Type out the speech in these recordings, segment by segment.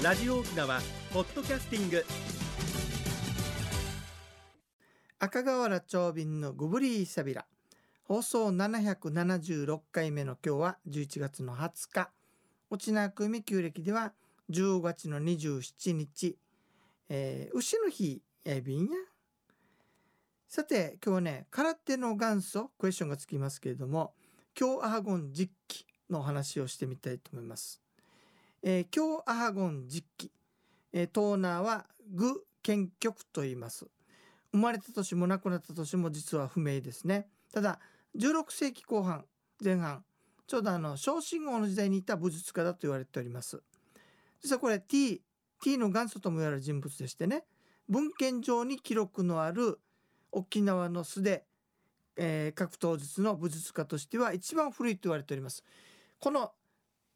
ラジオ沖縄ポッドキャスティング。赤瓦長瓶のグブリーサビラ放送776回目の今日は11月の20日。沖縄組旧暦では10月の27日、えー、牛の日やびんや。さて今日はね空手の元祖クエスチョンがつきますけれども今日アハゴン実記の話をしてみたいと思います。えー、京アハゴン実記、えー、トーナーは具建局と言います。生まれた年も亡くなった年も実は不明ですね。ただ16世紀後半前半ちょうどあの小信号の時代にいた武術家だと言われております。実はこれ T, T の元祖とも言われる人物でしてね。文献上に記録のある沖縄の素で、えー、格闘術の武術家としては一番古いと言われております。この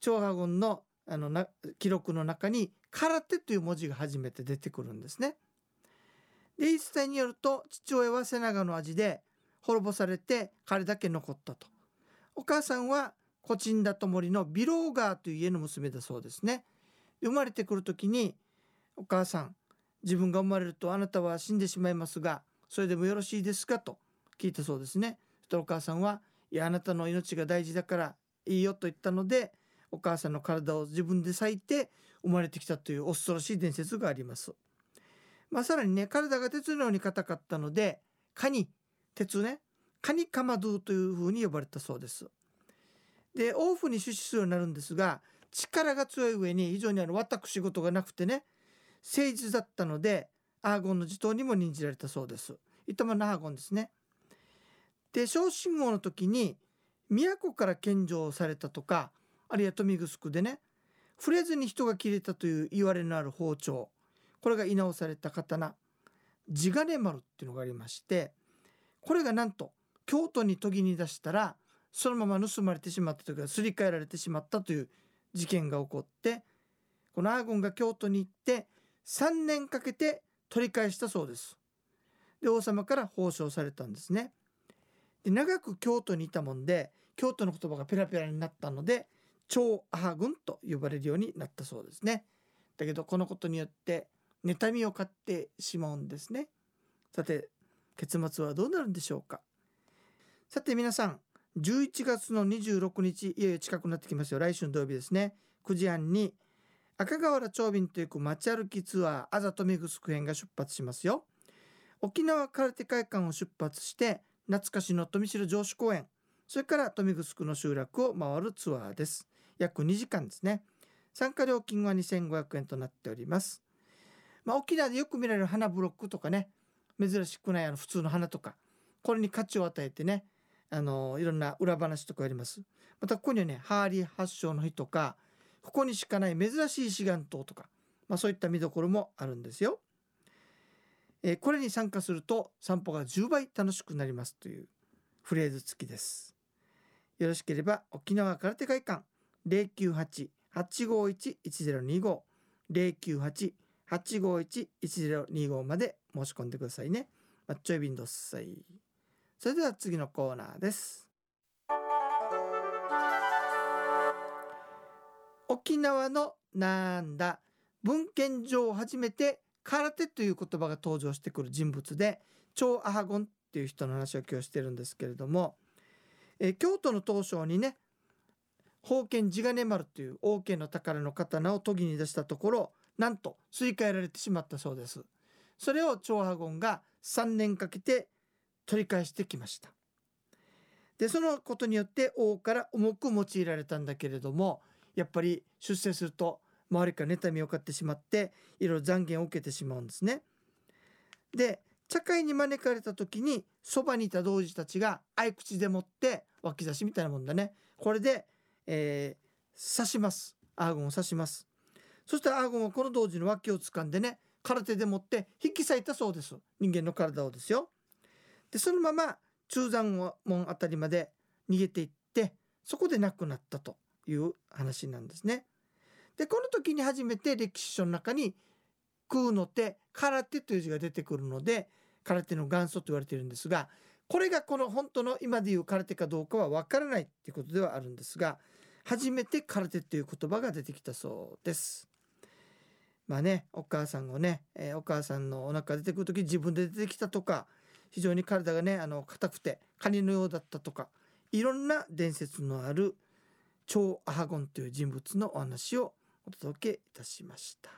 長波軍のあのな記録の中に「空手」という文字が初めて出てくるんですね。で言い伝えによると父親は瀬長の味で滅ぼされて彼だけ残ったと。お母さんはコチンダトモリのビローガーという家の娘だそうですね。生まれてくる時にお母さん自分が生まれるとあなたは死んでしまいますがそれでもよろしいですかと聞いたそうですね。そしたらお母さんはいやあなたの命が大事だからいいよと言ったのでお母さんの体を自分で裂いて生まれてきたという恐ろしい伝説があります。まあ、さらにね体が鉄のように硬かったのでカニ鉄ねカニカマドゥというふうに呼ばれたそうです。で王府に出資するようになるんですが力が強い上に非常にあの私事がなくてね誠実だったのでアーゴンの地頭にも任じられたそうです。糸満のアーゴンですね。で小信号の時に都から献上されたとかあるいは富城でね触れずに人が切れたという言われのある包丁これが居直された刀地金丸っていうのがありましてこれがなんと京都に研ぎに出したらそのまま盗まれてしまったというかすり替えられてしまったという事件が起こってこのアーゴンが京都に行って3年かけて取り返したそうです。で王様から褒章されたんですね。で長く京都にいたもんで京都の言葉がペラペラになったので超アハ軍と呼ばれるようになったそうですね。だけどこのことによって妬みを買ってしまうんですね。さて結末はどうなるんでしょうか。さて皆さん11月の26日いよいよ近くなってきますよ来週の土曜日ですね9時半に赤瓦町便という街歩きツアーあざとめぐすく編が出発しますよ沖縄空手会館を出発して懐かしの富城城址公園それから富城の集落を回るツアーです約2時間ですね。参加料金は2500円となっております、まあ、沖縄でよく見られる花ブロックとかね珍しくないあの普通の花とかこれに価値を与えてねあのいろんな裏話とかやります。またここにはねハーリー発祥の日とかここにしかない珍しい志願島とか、まあ、そういった見どころもあるんですよ、えー、これに参加すると散歩が10倍楽しくなりますというフレーズ付きです。よろしければ沖縄空手会館098-851-1025 098-851-1025まで申し込んでくださいね。マッチョイビンドッサイ。それでは次のコーナーです。沖縄のなんだ？文献上初めて空手という言葉が登場してくる人物で超アハゴンっていう人の話を今日してるんですけれども、え京都の東証にね宝剣地金丸という王家の宝の刀を研ぎに出したところなんとすり替えられてしまったそうです。それを長波言が3年かけて取り返してきました。でそのことによって王から重く用いられたんだけれどもやっぱり出世すると周りから妬みを買ってしまっていろいろ残言を受けてしまうんですね。で茶会に招かれた時にそばにいた童子たちが合口でもって脇差しみたいなもんだね。これでえー、刺します。アーゴンを刺します。そしたらアーゴンはこの同時の脇を掴んでね空手で持って引き裂いたそうです。人間の体をですよ。でそのまま中山門あたりまで逃げていってそこで亡くなったという話なんですね。でこの時に初めて歴史書の中に空の手空手という字が出てくるので空手の元祖と言われているんですがこれがこの本当の今でいう空手かどうかは分からないっていうことではあるんですが初めて空手という言葉が出てきたそうです。まあねお母さんをね、えー、お母さんのお腹出てくる時自分で出てきたとか非常に体がねあの硬くてカニのようだったとかいろんな伝説のある超アハゴンという人物のお話をお届けいたしました。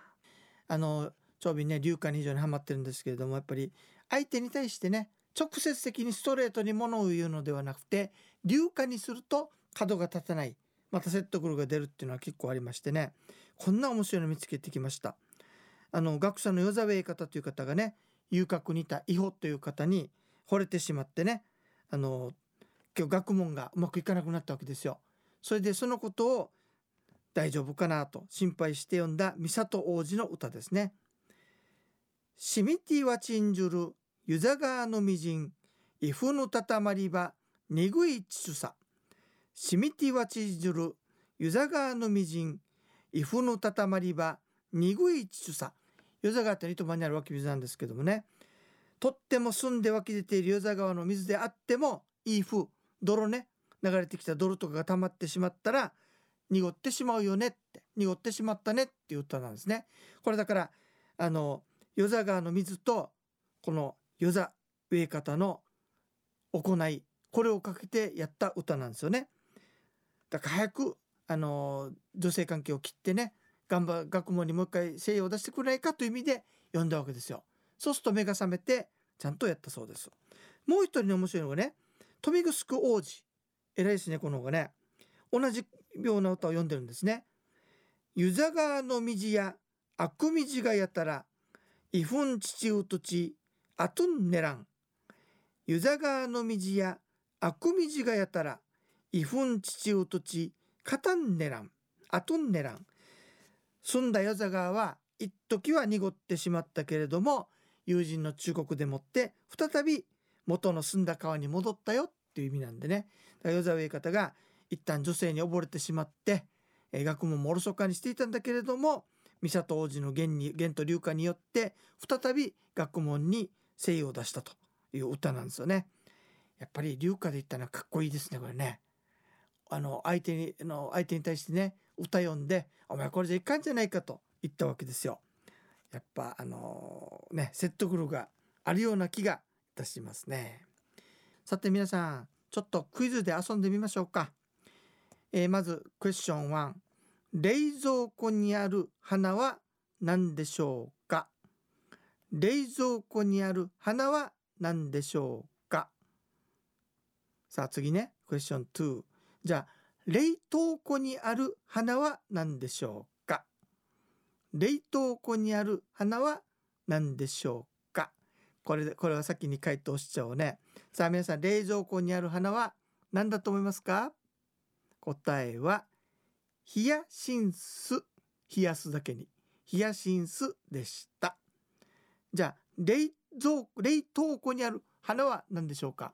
あの長瓶ね流化に非常にはまってるんですけれどもやっぱり相手に対してね直接的にストレートにものを言うのではなくて流化にすると角が立たないまた説得力が出るっていうのは結構ありましてねこんな面白いの見つけてきました。あの学者の与沢栄方という方がね遊郭にいた伊保という方に惚れてしまってねあの今日学問がうまくいかなくなったわけですよ。それでそのことを大丈夫かなと心配して読んだ三里王子の歌ですね。しみてはちんじゅるゆざがのみじんいふぬたたまりばにぐいちゅさしみてはちじるゆざがのみじんいふぬたたまりばにぐいちゅさ湯沢川って糸満にある湧き水なんですけどもねとっても澄んで湧き出ている湯沢川の水であってもいい風泥ね流れてきた泥とかが溜まってしまったら濁ってしまうよねって濁ってしまったねっていう歌なんですね。これだからあの与座川の水とこの与座植え方の行いこれをかけてやった歌なんですよね。だから早くあの女性関係を切ってね頑張学問にもう一回精を出してくれないかという意味で読んだわけですよ。そうすると目が覚めてちゃんとやったそうです。もう一人の面白いのがね富城王子偉いですねこの方がね同じような歌を読んでるんですね。湯座川の道や悪道がやたらいふん父うとちあとんねらん。湯座川の道や悪道がやたらいふん父うとちかたんねらん。あとんねらん。澄んだ夜座川は一時は濁ってしまったけれども友人の忠告でもって再び元の澄んだ川に戻ったよっていう意味なんでね与沢上方が一旦女性に溺れてしまって、えー、学問もおろそかにしていたんだけれども三里王子の元に元と流化によって再び学問に精を出したという歌なんですよね。やっぱり流化で言ったのはかっこいいですねこれね。あの相手にの相手に対してね歌読んで「お前これじゃいかんじゃないか」と言ったわけですよ。やっぱあのー、ね説得力があるような気がいたしますね。さて皆さんちょっとクイズで遊んでみましょうか。えー、まずクエスチョン1冷蔵庫にある花は何でしょうか？冷蔵庫にある花は何でしょうか？さあ次ねクエスチョン2じゃあ冷凍庫にある花は何でしょうか？冷凍庫にある花は何でしょうか？これこれは先に回答しちゃおうね。さあ皆さん冷蔵庫にある花は何だと思いますか？答えはヒヤシンス冷やすだけに。ヒヤシンスでした。じゃあ冷蔵冷凍庫にある花は何でしょうか？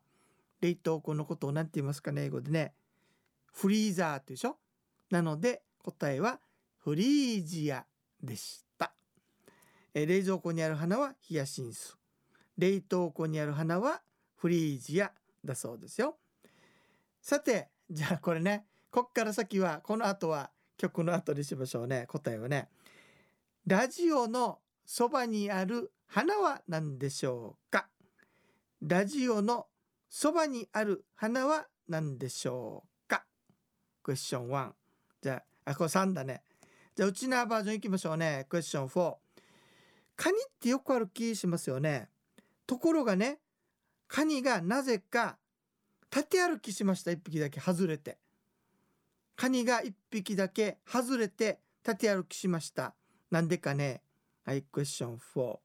冷凍庫のことを何て言いますかね英語でね。フリーザーってでしょ？なので答えはフリージアでした。え冷蔵庫にある花はヒヤシンス冷凍庫にある花はフリージアだそうですよ。さてじゃあこれねこっから先はこの後は曲の後にしましょうね。答えはね。ラジオのそばにある花は何でしょうか？ラジオのそばにある花は何でしょうクエスチョン1じゃあこれ3だね。じゃあうちなバージョンいきましょうね。クエスチョン4カニってよくある気しますよね。ところがねカニがなぜか縦歩きしました。1匹だけ外れて。カニが1匹だけ外れて縦歩きしました。なんでかね。はいクエスチョン4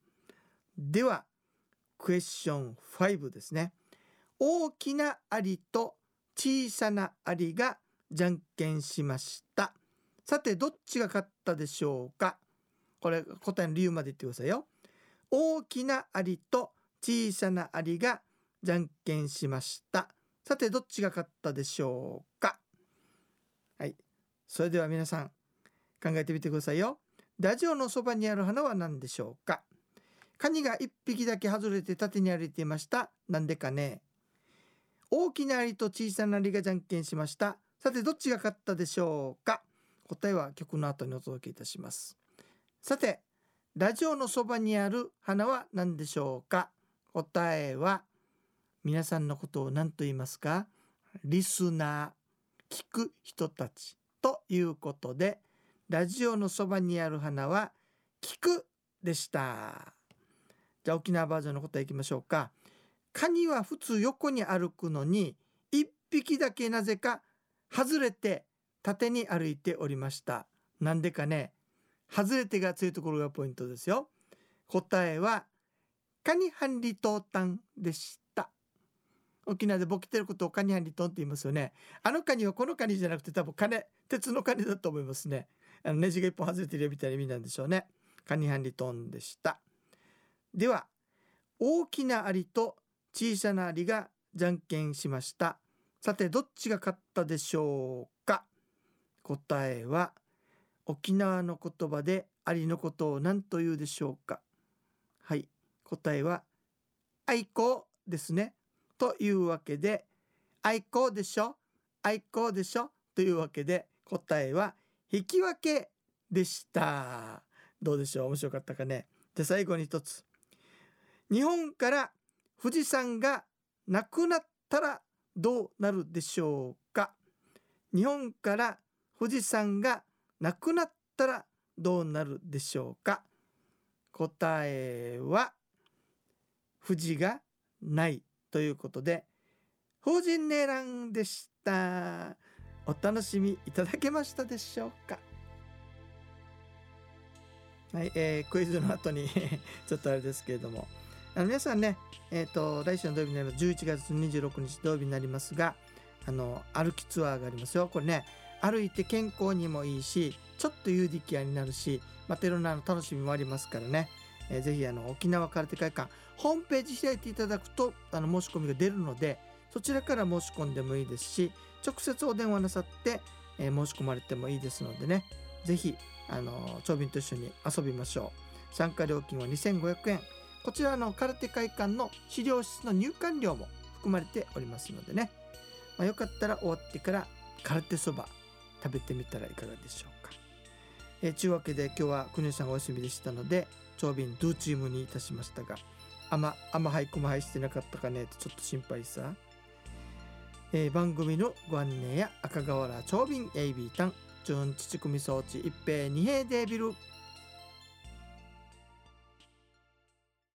ではクエスチョン5ですね。大きなアリと小さなアリがじゃんけんしました。さてどっちが勝ったでしょうか？これ答えの理由まで言ってくださいよ。大きなアリと小さなアリがじゃんけんしました。さてどっちが勝ったでしょうか？はい。それでは皆さん考えてみてくださいよ。ラジオのそばにある花は何でしょうか？カニが1匹だけ外れて縦に歩いていました。なんでかね？大きなアリと小さなアリがじゃんけんしました。さてどっちが勝ったでしょうか？答えは曲の後にお届けいたします。さてラジオのそばにある花は何でしょうか？答えは皆さんのことを何と言いますか？リスナー聞く人たちということでラジオのそばにある花は聞くでした。じゃあ沖縄バージョンの答えいきましょうか。カニは普通横に歩くのに一匹だけなぜか外れて縦に歩いておりました。なんでかね外れてが強いところがポイントですよ。答えはカニハンリトータンでした。沖縄でボケてることをカニハンリトンって言いますよね。あのカニはこのカニじゃなくて多分金鉄のカニだと思いますね。あのネジが一本外れてるみたいな意味なんでしょうね。カニハンリトンでした。では大きなアリと小さなアリがじゃんけんしました。さてどっちが勝ったでしょうか？答えは沖縄の言葉でアリのことを何と言うでしょうか？はい答えは愛好ですね。というわけで愛好でしょ？愛好でしょ？というわけで答えは引き分けでした。どうでしょう？面白かったかね？で最後に一つ。日本から富士山がなくなったらどうなるでしょうか？日本から富士山がなくなったらどうなるでしょうか？答えは富士がないということで法人ネランでした。お楽しみいただけましたでしょうか？はい、えー、クイズの後に ちょっとあれですけれども。あの皆さんね、えーと、来週の土曜日になります。11月26日土曜日になりますがあの歩きツアーがありますよ。これね歩いて健康にもいいしちょっとユーディキアになるしまたいろんな楽しみもありますからね、えー、ぜひあの沖縄空手会館ホームページ開いていただくとあの申し込みが出るのでそちらから申し込んでもいいですし直接お電話なさって、えー、申し込まれてもいいですのでね。ぜひあの長瓶と一緒に遊びましょう。参加料金は2500円。こちらの空手会館の資料室の入館料も含まれておりますのでね、まあ、よかったら終わってから空手そば食べてみたらいかがでしょうか。えー、ちゅうわけで今日は国吉さんがお休みでしたので長瓶ドゥーチームにいたしましたがあまあまはいこもはいしてなかったかねってちょっと心配さ。えー、番組のご案内や赤瓦長瓶 AB タン純乳組装置一平二平デービル